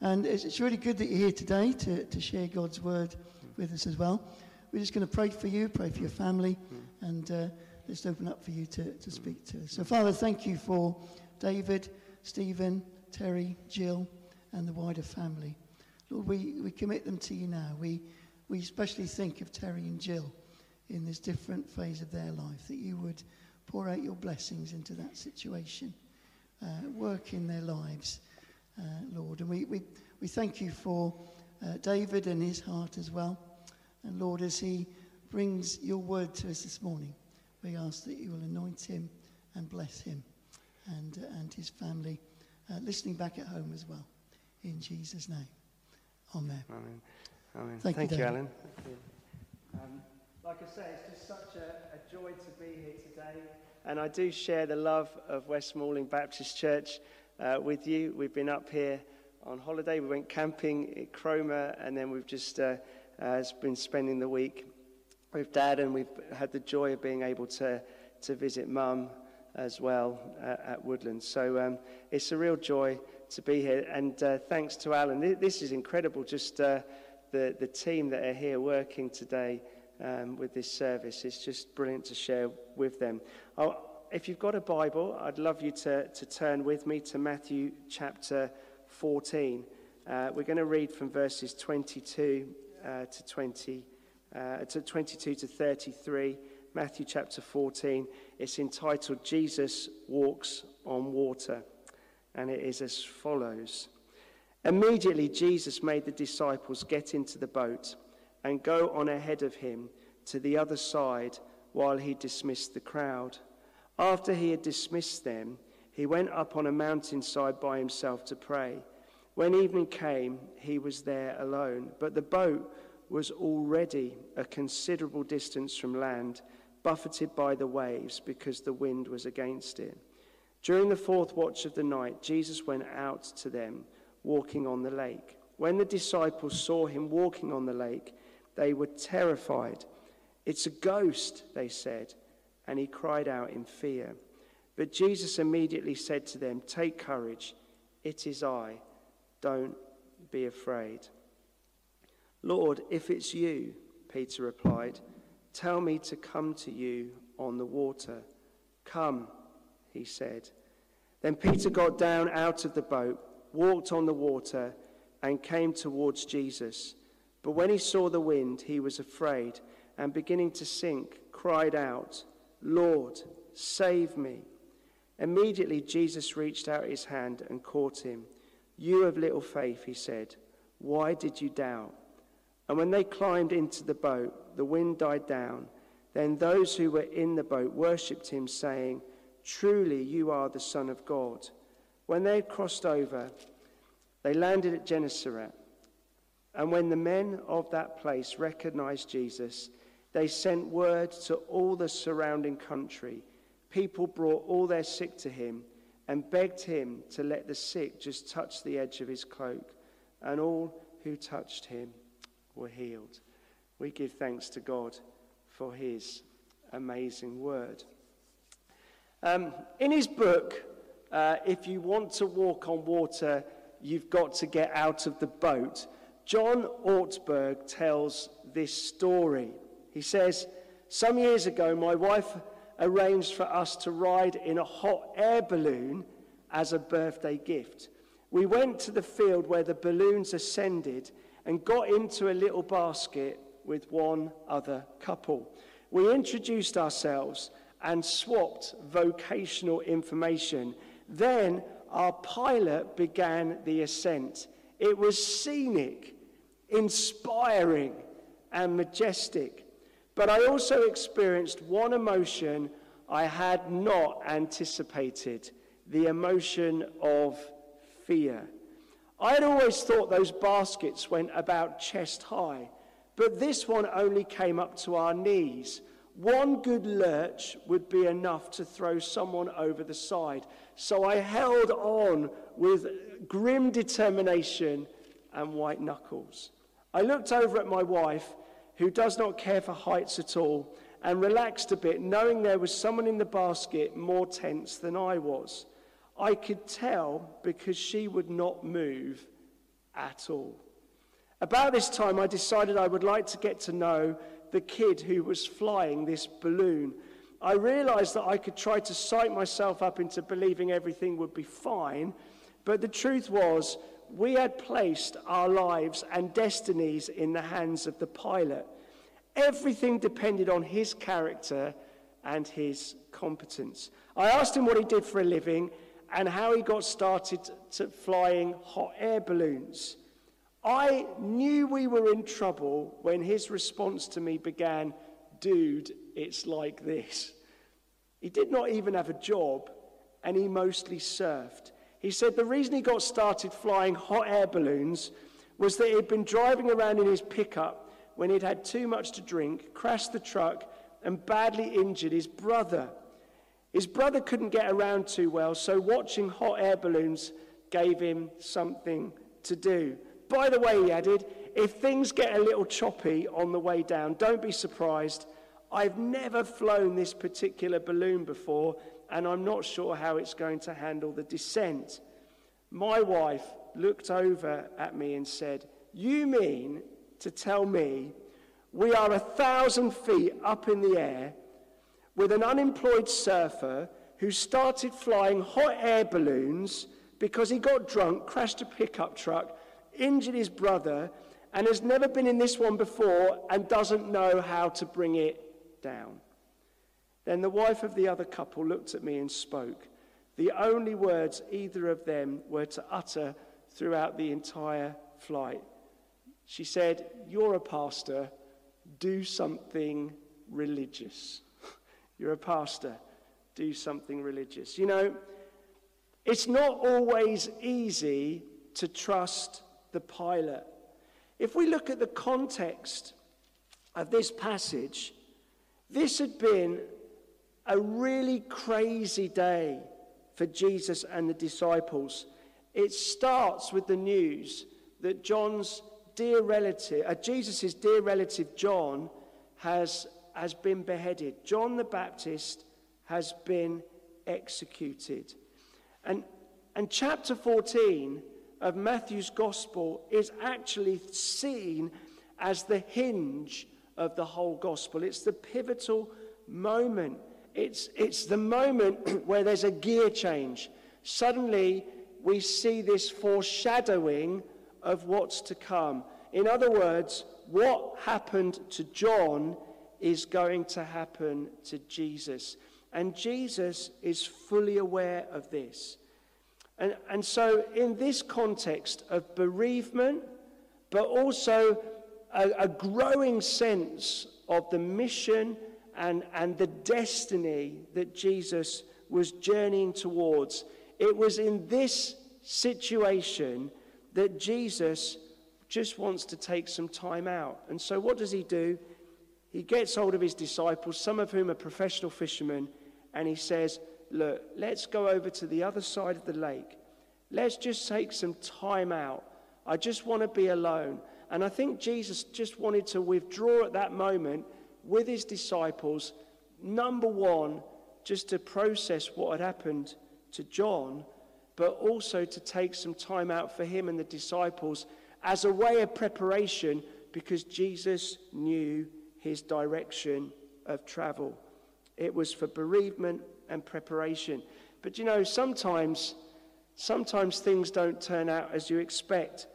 And it's, really good that you're here today to, to share God's word with us as well. We're just going to pray for you, pray for your family, and uh, just open up for you to, to speak to us. So, Father, thank you for David, Stephen, Terry, Jill, and the wider family. Lord, we, we commit them to you now. We, we especially think of Terry and Jill in this different phase of their life, that you would pour out your blessings into that situation, uh, work in their lives, uh, Lord. And we, we, we thank you for uh, David and his heart as well. And Lord, as he brings your word to us this morning, we ask that you will anoint him and bless him and, uh, and his family, uh, listening back at home as well. In Jesus' name. Amen. Amen. Amen. Thank Thank, you, you, David. Alan. Um, like I say, it's just such a, a joy to be here today. And I do share the love of West Malling Baptist Church uh, with you. We've been up here on holiday. We went camping at Cromer, and then we've just uh, uh, been spending the week with Dad, and we've had the joy of being able to, to visit Mum as well uh, at Woodlands. So um, it's a real joy to be here. And uh, thanks to Alan. This is incredible, just uh, the, the team that are here working today um, with this service. It's just brilliant to share with them. Oh, if you've got a Bible, I'd love you to, to turn with me to Matthew chapter 14. Uh, we're going to read from verses 22 uh, to 20, uh, to 22 to 33. Matthew chapter 14. It's entitled Jesus Walks on Water, and it is as follows. Immediately, Jesus made the disciples get into the boat and go on ahead of him to the other side while he dismissed the crowd. After he had dismissed them, he went up on a mountainside by himself to pray. When evening came, he was there alone, but the boat was already a considerable distance from land, buffeted by the waves because the wind was against it. During the fourth watch of the night, Jesus went out to them, walking on the lake. When the disciples saw him walking on the lake, they were terrified. It's a ghost, they said, and he cried out in fear. But Jesus immediately said to them, Take courage, it is I. Don't be afraid. Lord, if it's you, Peter replied, tell me to come to you on the water. Come, he said. Then Peter got down out of the boat, walked on the water, and came towards Jesus. But when he saw the wind, he was afraid, and beginning to sink, cried out, Lord, save me. Immediately Jesus reached out his hand and caught him. You of little faith, he said, why did you doubt? And when they climbed into the boat, the wind died down. Then those who were in the boat worshipped him, saying, Truly you are the Son of God. When they had crossed over, they landed at Gennesaret. And when the men of that place recognized Jesus, they sent word to all the surrounding country. People brought all their sick to him and begged him to let the sick just touch the edge of his cloak. And all who touched him were healed. We give thanks to God for his amazing word. Um, in his book, uh, If You Want to Walk on Water, You've Got to Get Out of the Boat, John Ortberg tells this story. He says, Some years ago, my wife arranged for us to ride in a hot air balloon as a birthday gift. We went to the field where the balloons ascended and got into a little basket with one other couple. We introduced ourselves and swapped vocational information. Then our pilot began the ascent. It was scenic, inspiring, and majestic. But I also experienced one emotion I had not anticipated the emotion of fear. I had always thought those baskets went about chest high, but this one only came up to our knees. One good lurch would be enough to throw someone over the side. So I held on with grim determination and white knuckles. I looked over at my wife, who does not care for heights at all, and relaxed a bit, knowing there was someone in the basket more tense than I was. I could tell because she would not move at all. About this time, I decided I would like to get to know the kid who was flying this balloon. I realized that I could try to psych myself up into believing everything would be fine, but the truth was, we had placed our lives and destinies in the hands of the pilot. Everything depended on his character and his competence. I asked him what he did for a living and how he got started flying hot air balloons. I knew we were in trouble when his response to me began, Dude, it's like this. He did not even have a job, and he mostly surfed. He said the reason he got started flying hot air balloons was that he'd been driving around in his pickup when he'd had too much to drink, crashed the truck, and badly injured his brother. His brother couldn't get around too well, so watching hot air balloons gave him something to do. By the way, he added, if things get a little choppy on the way down, don't be surprised. I've never flown this particular balloon before, and I'm not sure how it's going to handle the descent. My wife looked over at me and said, You mean to tell me we are a thousand feet up in the air with an unemployed surfer who started flying hot air balloons because he got drunk, crashed a pickup truck, injured his brother, and has never been in this one before and doesn't know how to bring it down. Then the wife of the other couple looked at me and spoke. The only words either of them were to utter throughout the entire flight. She said, You're a pastor, do something religious. You're a pastor, do something religious. You know, it's not always easy to trust the pilot. If we look at the context of this passage, this had been a really crazy day for Jesus and the disciples. It starts with the news that John's dear relative, uh, Jesus' dear relative John, has, has been beheaded. John the Baptist has been executed. And, and chapter 14 of Matthew's gospel is actually seen as the hinge of the whole gospel. It's the pivotal moment. It's, it's the moment where there's a gear change. Suddenly, we see this foreshadowing of what's to come. In other words, what happened to John is going to happen to Jesus. And Jesus is fully aware of this. And, and so, in this context of bereavement, but also a, a growing sense of the mission and, and the destiny that Jesus was journeying towards, it was in this situation that Jesus just wants to take some time out. And so, what does he do? He gets hold of his disciples, some of whom are professional fishermen, and he says, Look, let's go over to the other side of the lake. Let's just take some time out. I just want to be alone. And I think Jesus just wanted to withdraw at that moment with his disciples. Number one, just to process what had happened to John, but also to take some time out for him and the disciples as a way of preparation because Jesus knew his direction of travel. It was for bereavement and preparation. But you know, sometimes, sometimes things don't turn out as you expect.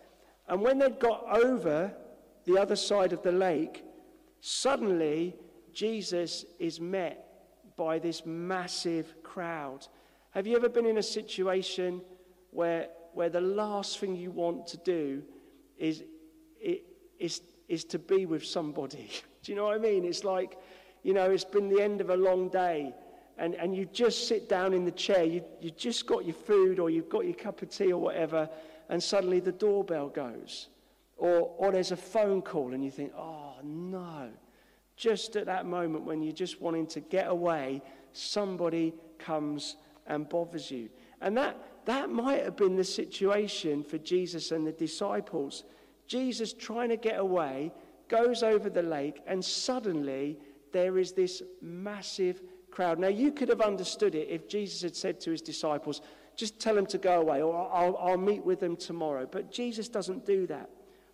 And when they'd got over the other side of the lake, suddenly Jesus is met by this massive crowd. Have you ever been in a situation where, where the last thing you want to do is, is, is to be with somebody? Do you know what I mean? It's like, you know, it's been the end of a long day and, and you just sit down in the chair, you, you just got your food or you've got your cup of tea or whatever, and suddenly the doorbell goes. Or, or there's a phone call and you think, oh no. Just at that moment when you're just wanting to get away, somebody comes and bothers you. And that, that might have been the situation for Jesus and the disciples. Jesus trying to get away, goes over the lake, and suddenly there is this massive crowd. Now, you could have understood it if Jesus had said to his disciples, just tell them to go away, or I'll, I'll meet with them tomorrow. But Jesus doesn't do that.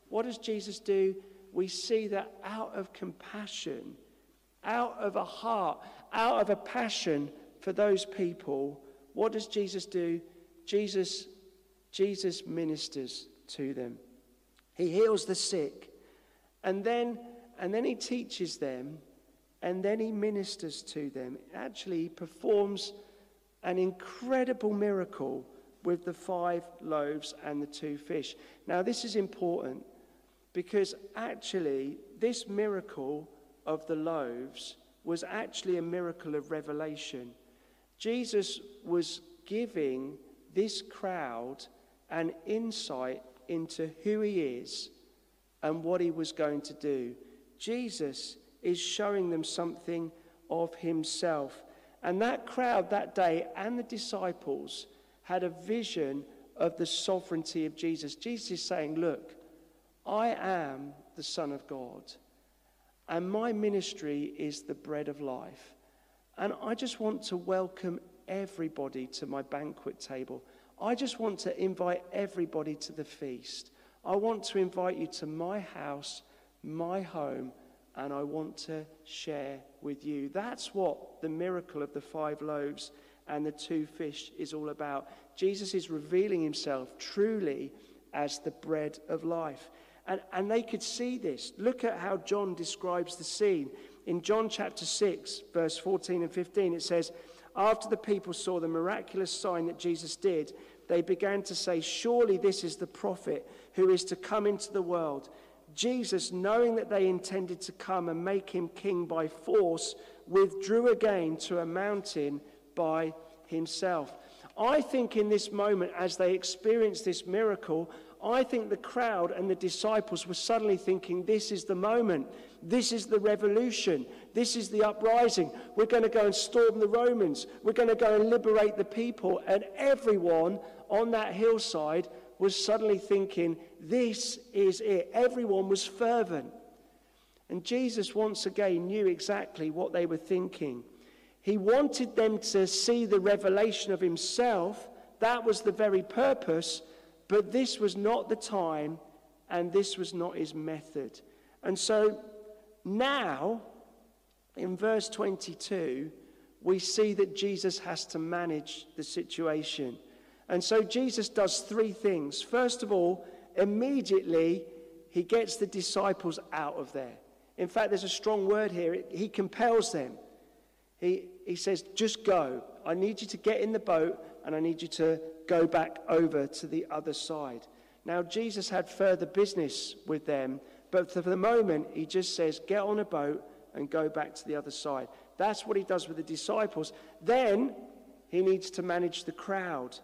What does Jesus do? We see that out of compassion, out of a heart, out of a passion for those people, what does Jesus do? Jesus, Jesus ministers to them. He heals the sick. And then, and then he teaches them, and then he ministers to them. Actually, he performs an incredible miracle with the five loaves and the two fish. Now, this is important because actually, this miracle of the loaves was actually a miracle of revelation. Jesus was giving this crowd an insight into who he is and what he was going to do. Jesus is showing them something of himself. And that crowd that day and the disciples had a vision of the sovereignty of Jesus. Jesus is saying, Look, I am the Son of God, and my ministry is the bread of life. And I just want to welcome everybody to my banquet table. I just want to invite everybody to the feast. I want to invite you to my house, my home, and I want to share with you. That's what the miracle of the five loaves and the two fish is all about. Jesus is revealing himself truly as the bread of life. And, and they could see this. Look at how John describes the scene. In John chapter 6, verse 14 and 15, it says, After the people saw the miraculous sign that Jesus did, they began to say, Surely this is the prophet who is to come into the world. Jesus, knowing that they intended to come and make him king by force, withdrew again to a mountain by himself. I think in this moment, as they experienced this miracle, I think the crowd and the disciples were suddenly thinking, This is the moment. This is the revolution. This is the uprising. We're going to go and storm the Romans. We're going to go and liberate the people. And everyone on that hillside was suddenly thinking, This is it. Everyone was fervent. And Jesus once again knew exactly what they were thinking. He wanted them to see the revelation of himself. That was the very purpose. But this was not the time, and this was not his method. And so now, in verse 22, we see that Jesus has to manage the situation. And so Jesus does three things. First of all, immediately he gets the disciples out of there. In fact, there's a strong word here. He compels them. He, he says, Just go. I need you to get in the boat and I need you to go back over to the other side. Now, Jesus had further business with them, but for the moment, he just says, Get on a boat and go back to the other side. That's what he does with the disciples. Then he needs to manage the crowd.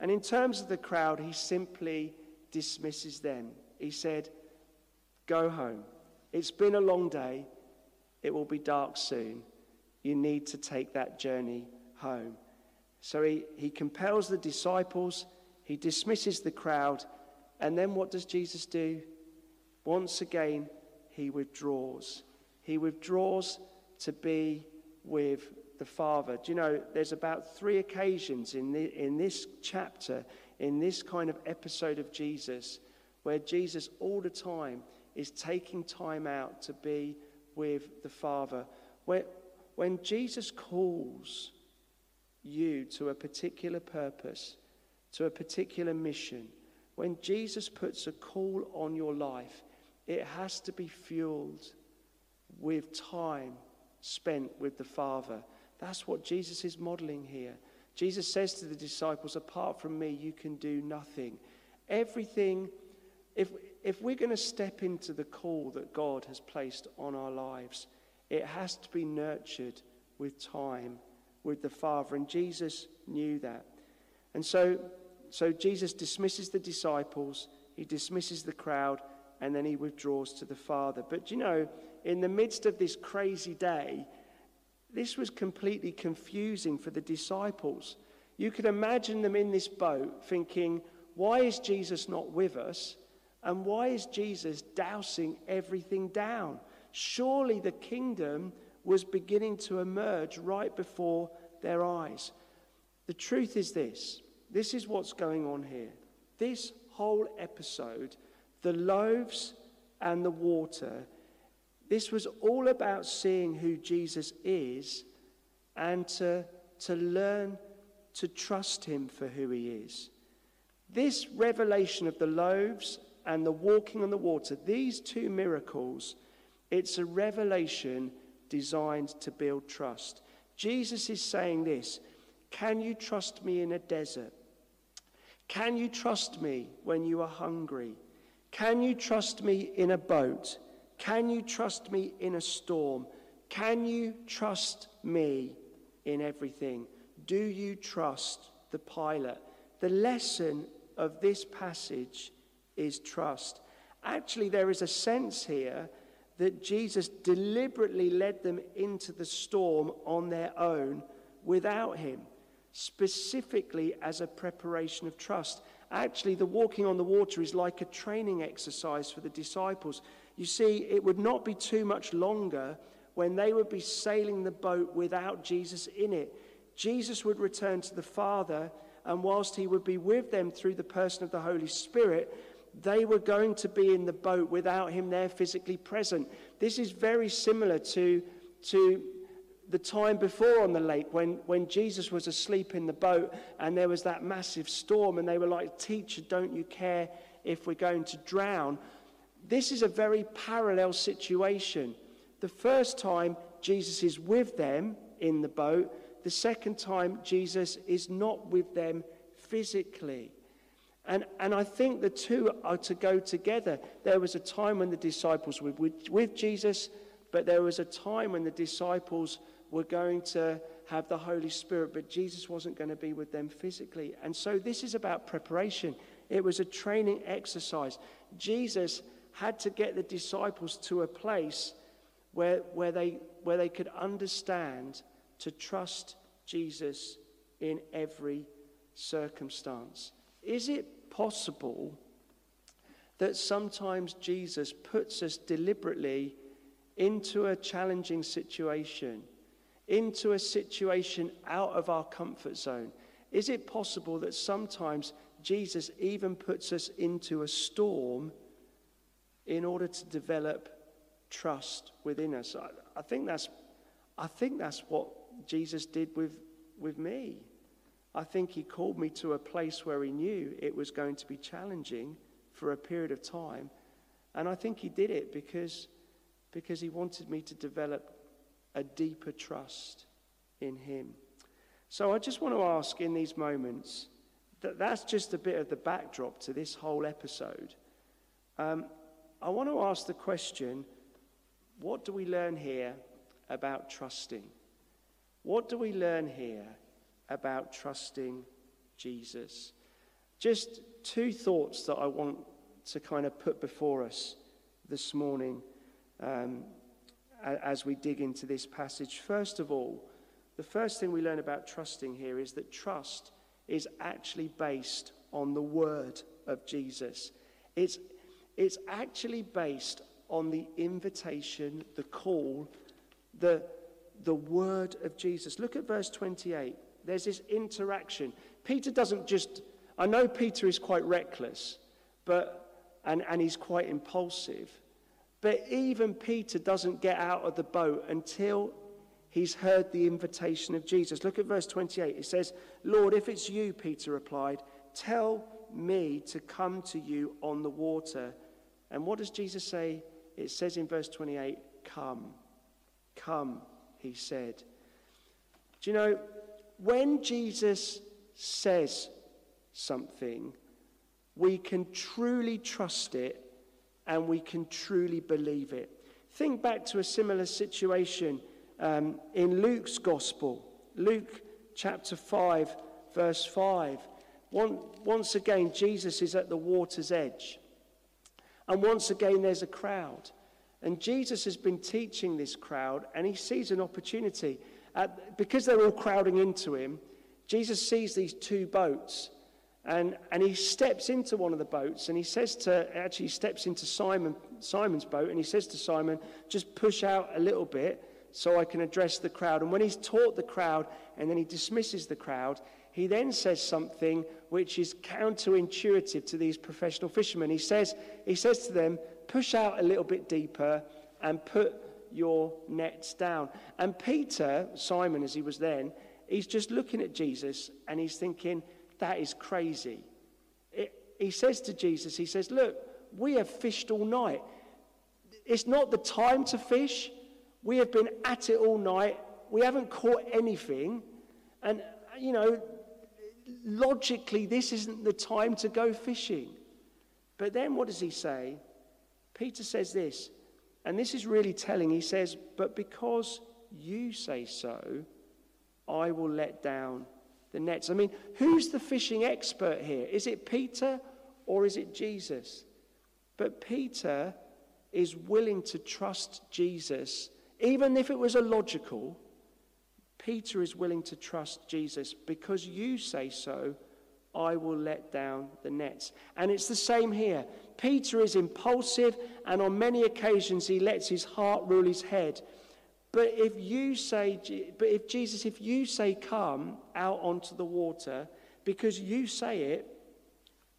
And in terms of the crowd, he simply dismisses them. He said, Go home. It's been a long day. It will be dark soon. You need to take that journey home. So he, he compels the disciples, he dismisses the crowd, and then what does Jesus do? Once again, he withdraws. He withdraws to be with the Father. Do you know, there's about three occasions in, the, in this chapter, in this kind of episode of Jesus, where Jesus all the time is taking time out to be with the Father. Where, when Jesus calls you to a particular purpose, to a particular mission, when Jesus puts a call on your life, it has to be fueled with time spent with the Father. That's what Jesus is modeling here. Jesus says to the disciples, Apart from me, you can do nothing. Everything, if, if we're going to step into the call that God has placed on our lives, it has to be nurtured with time with the Father. And Jesus knew that. And so, so Jesus dismisses the disciples, he dismisses the crowd, and then he withdraws to the Father. But you know, in the midst of this crazy day, this was completely confusing for the disciples. You could imagine them in this boat thinking, why is Jesus not with us? And why is Jesus dousing everything down? Surely the kingdom was beginning to emerge right before their eyes. The truth is this This is what's going on here. This whole episode, the loaves and the water, this was all about seeing who Jesus is and to, to learn to trust him for who he is. This revelation of the loaves and the walking on the water, these two miracles, it's a revelation designed to build trust. Jesus is saying this Can you trust me in a desert? Can you trust me when you are hungry? Can you trust me in a boat? Can you trust me in a storm? Can you trust me in everything? Do you trust the pilot? The lesson of this passage is trust. Actually, there is a sense here that Jesus deliberately led them into the storm on their own without him, specifically as a preparation of trust. Actually, the walking on the water is like a training exercise for the disciples. You see, it would not be too much longer when they would be sailing the boat without Jesus in it. Jesus would return to the Father, and whilst he would be with them through the person of the Holy Spirit, they were going to be in the boat without him there physically present. This is very similar to, to the time before on the lake when, when Jesus was asleep in the boat and there was that massive storm, and they were like, Teacher, don't you care if we're going to drown? This is a very parallel situation. The first time, Jesus is with them in the boat. The second time, Jesus is not with them physically. And, and I think the two are to go together. There was a time when the disciples were with, with Jesus, but there was a time when the disciples were going to have the Holy Spirit, but Jesus wasn't going to be with them physically. And so this is about preparation. It was a training exercise. Jesus had to get the disciples to a place where, where, they, where they could understand to trust Jesus in every circumstance. Is it possible that sometimes Jesus puts us deliberately into a challenging situation, into a situation out of our comfort zone? Is it possible that sometimes Jesus even puts us into a storm in order to develop trust within us. I, I, think, that's, I think that's what Jesus did with, with me. I think he called me to a place where he knew it was going to be challenging for a period of time. And I think he did it because, because he wanted me to develop a deeper trust in him. So I just want to ask in these moments that that's just a bit of the backdrop to this whole episode. Um, I want to ask the question what do we learn here about trusting? What do we learn here about trusting Jesus? Just two thoughts that I want to kind of put before us this morning um, as we dig into this passage. First of all, the first thing we learn about trusting here is that trust is actually based on the word of Jesus. It's it's actually based on the invitation, the call, the, the word of Jesus. Look at verse 28. There's this interaction. Peter doesn't just, I know Peter is quite reckless, but, and, and he's quite impulsive, but even Peter doesn't get out of the boat until he's heard the invitation of Jesus. Look at verse 28. It says, Lord, if it's you, Peter replied, tell me to come to you on the water. And what does Jesus say? It says in verse 28 Come, come, he said. Do you know, when Jesus says something, we can truly trust it and we can truly believe it. Think back to a similar situation um, in Luke's gospel, Luke chapter 5, verse 5. One, once again, Jesus is at the water's edge. And once again, there's a crowd. And Jesus has been teaching this crowd, and he sees an opportunity. Uh, because they're all crowding into him, Jesus sees these two boats, and, and he steps into one of the boats, and he says to, actually, steps into Simon, Simon's boat, and he says to Simon, just push out a little bit so I can address the crowd. And when he's taught the crowd, and then he dismisses the crowd, he then says something which is counterintuitive to these professional fishermen. He says, he says to them, push out a little bit deeper and put your nets down. And Peter, Simon as he was then, he's just looking at Jesus and he's thinking, that is crazy. It, he says to Jesus, he says, look, we have fished all night. It's not the time to fish. We have been at it all night. We haven't caught anything. And, you know, logically, this isn't the time to go fishing. But then what does he say? Peter says this, and this is really telling. He says, But because you say so, I will let down the nets. I mean, who's the fishing expert here? Is it Peter or is it Jesus? But Peter is willing to trust Jesus, even if it was illogical. Peter is willing to trust Jesus because you say so. I will let down the nets. And it's the same here. Peter is impulsive, and on many occasions he lets his heart rule his head. But if you say, but if Jesus, if you say, come out onto the water, because you say it,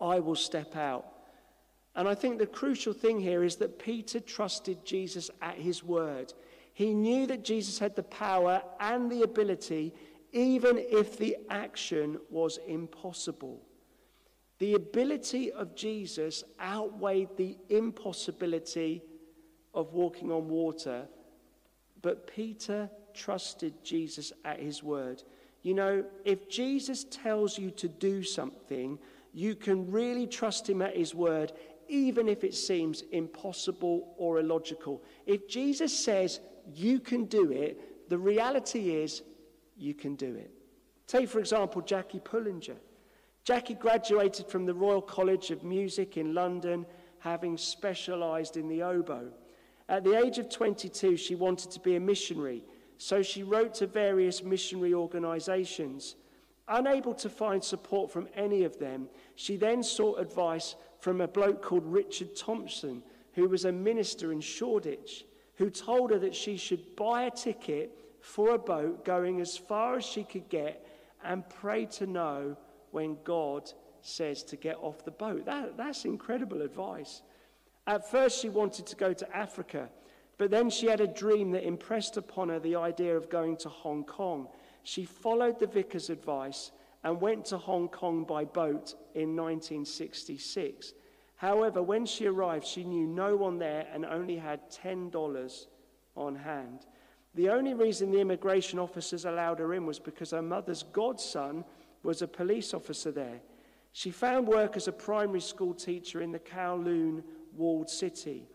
I will step out. And I think the crucial thing here is that Peter trusted Jesus at his word. He knew that Jesus had the power and the ability, even if the action was impossible. The ability of Jesus outweighed the impossibility of walking on water, but Peter trusted Jesus at his word. You know, if Jesus tells you to do something, you can really trust him at his word, even if it seems impossible or illogical. If Jesus says, you can do it. The reality is, you can do it. Take, for example, Jackie Pullinger. Jackie graduated from the Royal College of Music in London, having specialized in the oboe. At the age of 22, she wanted to be a missionary, so she wrote to various missionary organizations. Unable to find support from any of them, she then sought advice from a bloke called Richard Thompson, who was a minister in Shoreditch who told her that she should buy a ticket for a boat going as far as she could get and pray to know when God says to get off the boat. That, that's incredible advice. At first, she wanted to go to Africa, but then she had a dream that impressed upon her the idea of going to Hong Kong. She followed the vicar's advice and went to Hong Kong by boat in 1966. However, when she arrived, she knew no one there and only had $10 on hand. The only reason the immigration officers allowed her in was because her mother's godson was a police officer there. She found work as a primary school teacher in the Kowloon walled city,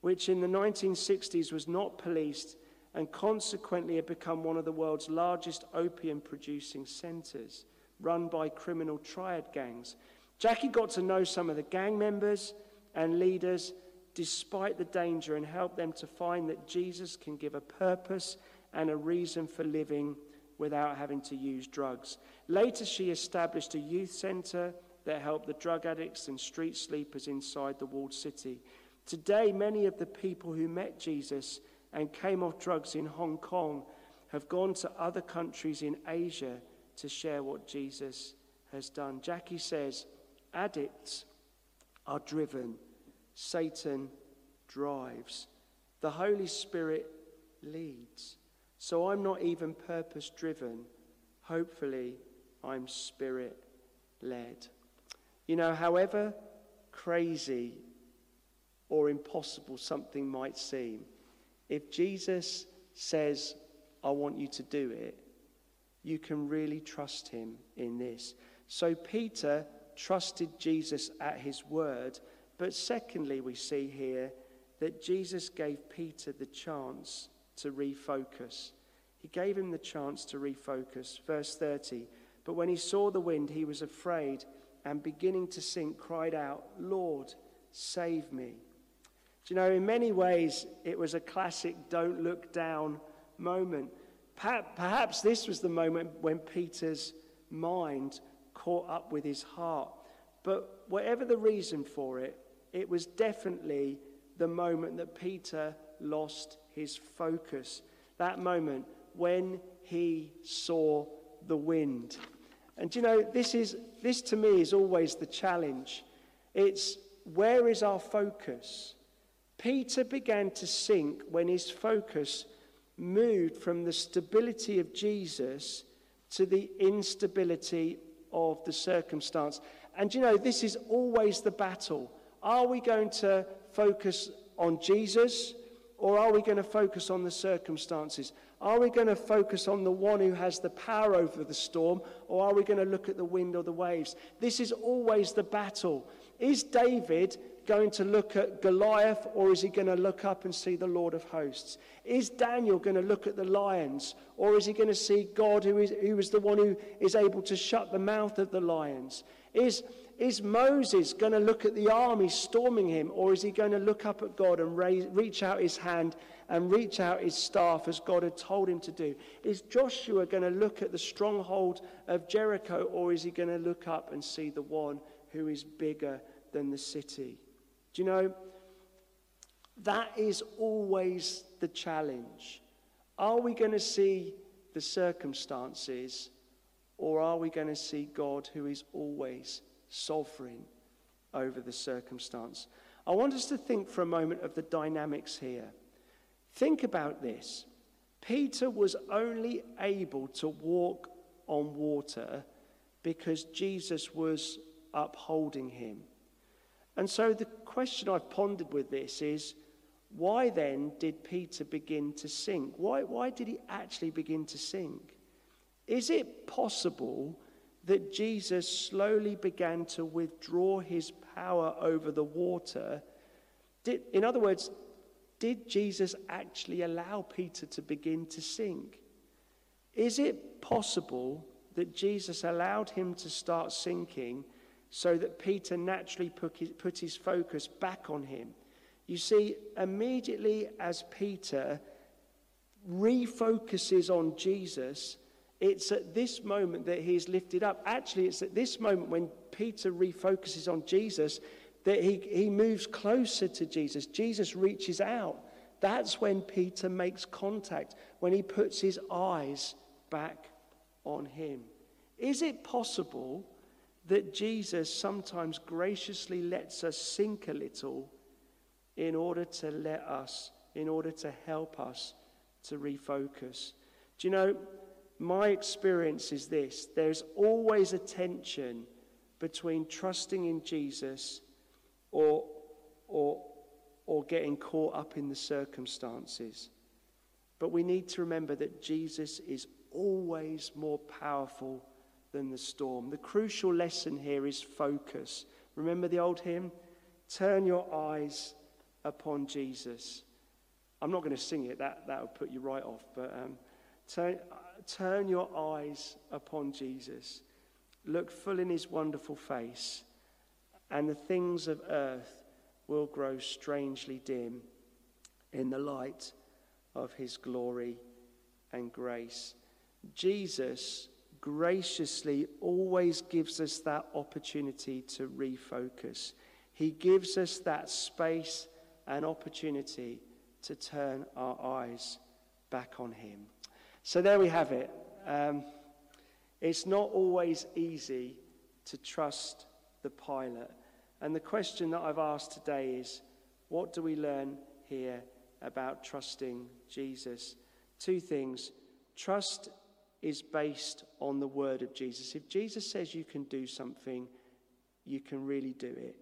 which in the 1960s was not policed and consequently had become one of the world's largest opium producing centers, run by criminal triad gangs. Jackie got to know some of the gang members and leaders despite the danger and help them to find that Jesus can give a purpose and a reason for living without having to use drugs. Later, she established a youth center that helped the drug addicts and street sleepers inside the walled city. Today, many of the people who met Jesus and came off drugs in Hong Kong have gone to other countries in Asia to share what Jesus has done. Jackie says, Addicts are driven, Satan drives. The Holy Spirit leads. So I'm not even purpose driven. Hopefully, I'm spirit led. You know, however crazy or impossible something might seem, if Jesus says, I want you to do it, you can really trust him in this. So Peter trusted Jesus at his word. But secondly, we see here that Jesus gave Peter the chance to refocus. He gave him the chance to refocus. Verse 30 But when he saw the wind, he was afraid and beginning to sink, cried out, Lord, save me. Do you know, in many ways, it was a classic don't look down moment. Perhaps this was the moment when Peter's mind caught up with his heart. But whatever the reason for it, it was definitely the moment that Peter lost his focus. That moment when he saw the wind. And you know, this, is, this to me is always the challenge. It's where is our focus? Peter began to sink when his focus moved from the stability of Jesus to the instability of the circumstance. And you know, this is always the battle. Are we going to focus on Jesus or are we going to focus on the circumstances? Are we going to focus on the one who has the power over the storm or are we going to look at the wind or the waves? This is always the battle. Is David going to look at Goliath or is he going to look up and see the Lord of hosts? Is Daniel going to look at the lions or is he going to see God who is, who is the one who is able to shut the mouth of the lions? Is, is Moses going to look at the army storming him or is he going to look up at God and raise, reach out his hand and reach out his staff as God had told him to do? Is Joshua going to look at the stronghold of Jericho or is he going to look up and see the one who is bigger than the city. Do you know, that is always the challenge. Are we going to see the circumstances or are we going to see God who is always sovereign over the circumstance? I want us to think for a moment of the dynamics here. Think about this. Peter was only able to walk on water because Jesus was upholding him. And so the question I've pondered with this is why then did Peter begin to sink? Why, why did he actually begin to sink? Is it possible that Jesus slowly began to withdraw his power over the water? Did, in other words, did Jesus actually allow Peter to begin to sink? Is it possible that Jesus allowed him to start sinking so that Peter naturally put his, put his focus back on him. You see, immediately as Peter refocuses on Jesus, it's at this moment that he is lifted up. Actually, it's at this moment when Peter refocuses on Jesus that he, he moves closer to Jesus. Jesus reaches out. That's when Peter makes contact, when he puts his eyes back on him. Is it possible that Jesus sometimes graciously lets us sink a little in order to let us, in order to help us to refocus. Do you know, my experience is this there's always a tension between trusting in Jesus or, or, or getting caught up in the circumstances. But we need to remember that Jesus is always more powerful than the storm. The crucial lesson here is focus. Remember the old hymn? Turn your eyes upon Jesus. I'm not going to sing it, that, that would put you right off, but um, turn, turn your eyes upon Jesus. Look full in his wonderful face, and the things of earth will grow strangely dim in the light of his glory and grace. Jesus graciously always gives us that opportunity to refocus. He gives us that space and opportunity to turn our eyes back on Him. So there we have it. Um, it's not always easy to trust the pilot. And the question that I've asked today is what do we learn here about trusting Jesus? Two things. Trust is based on the word of Jesus. If Jesus says you can do something, you can really do it.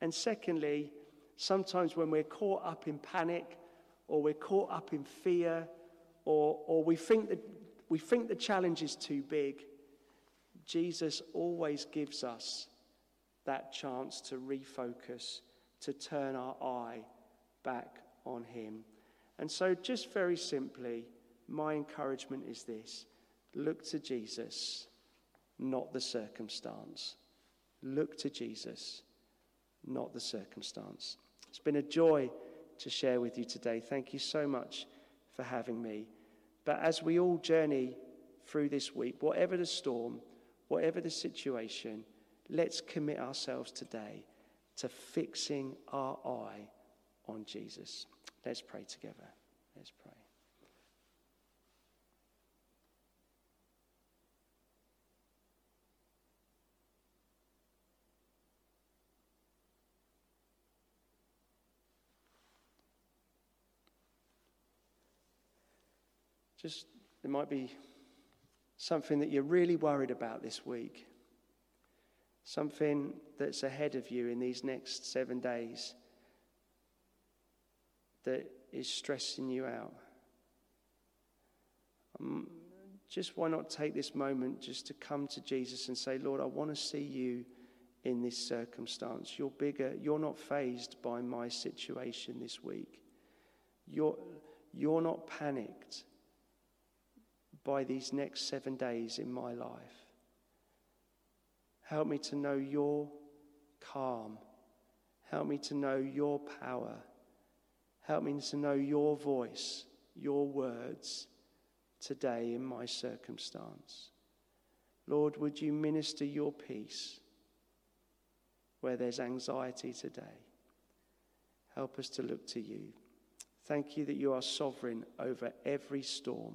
And secondly, sometimes when we're caught up in panic or we're caught up in fear or, or we, think that, we think the challenge is too big, Jesus always gives us that chance to refocus, to turn our eye back on Him. And so, just very simply, my encouragement is this Look to Jesus, not the circumstance. Look to Jesus, not the circumstance. It's been a joy to share with you today. Thank you so much for having me. But as we all journey through this week, whatever the storm, whatever the situation, let's commit ourselves today to fixing our eye on Jesus. Let's pray together. Let's pray. Just, there might be something that you're really worried about this week, something that's ahead of you in these next seven days that is stressing you out. Um, just why not take this moment just to come to Jesus and say, Lord, I want to see you in this circumstance. You're bigger. You're not fazed by my situation this week. You're, you're not panicked by these next seven days in my life. Help me to know your calm. Help me to know your power. Help me to know your voice, your words today in my circumstance. Lord, would you minister your peace where there's anxiety today? Help us to look to you. Thank you that you are sovereign over every storm.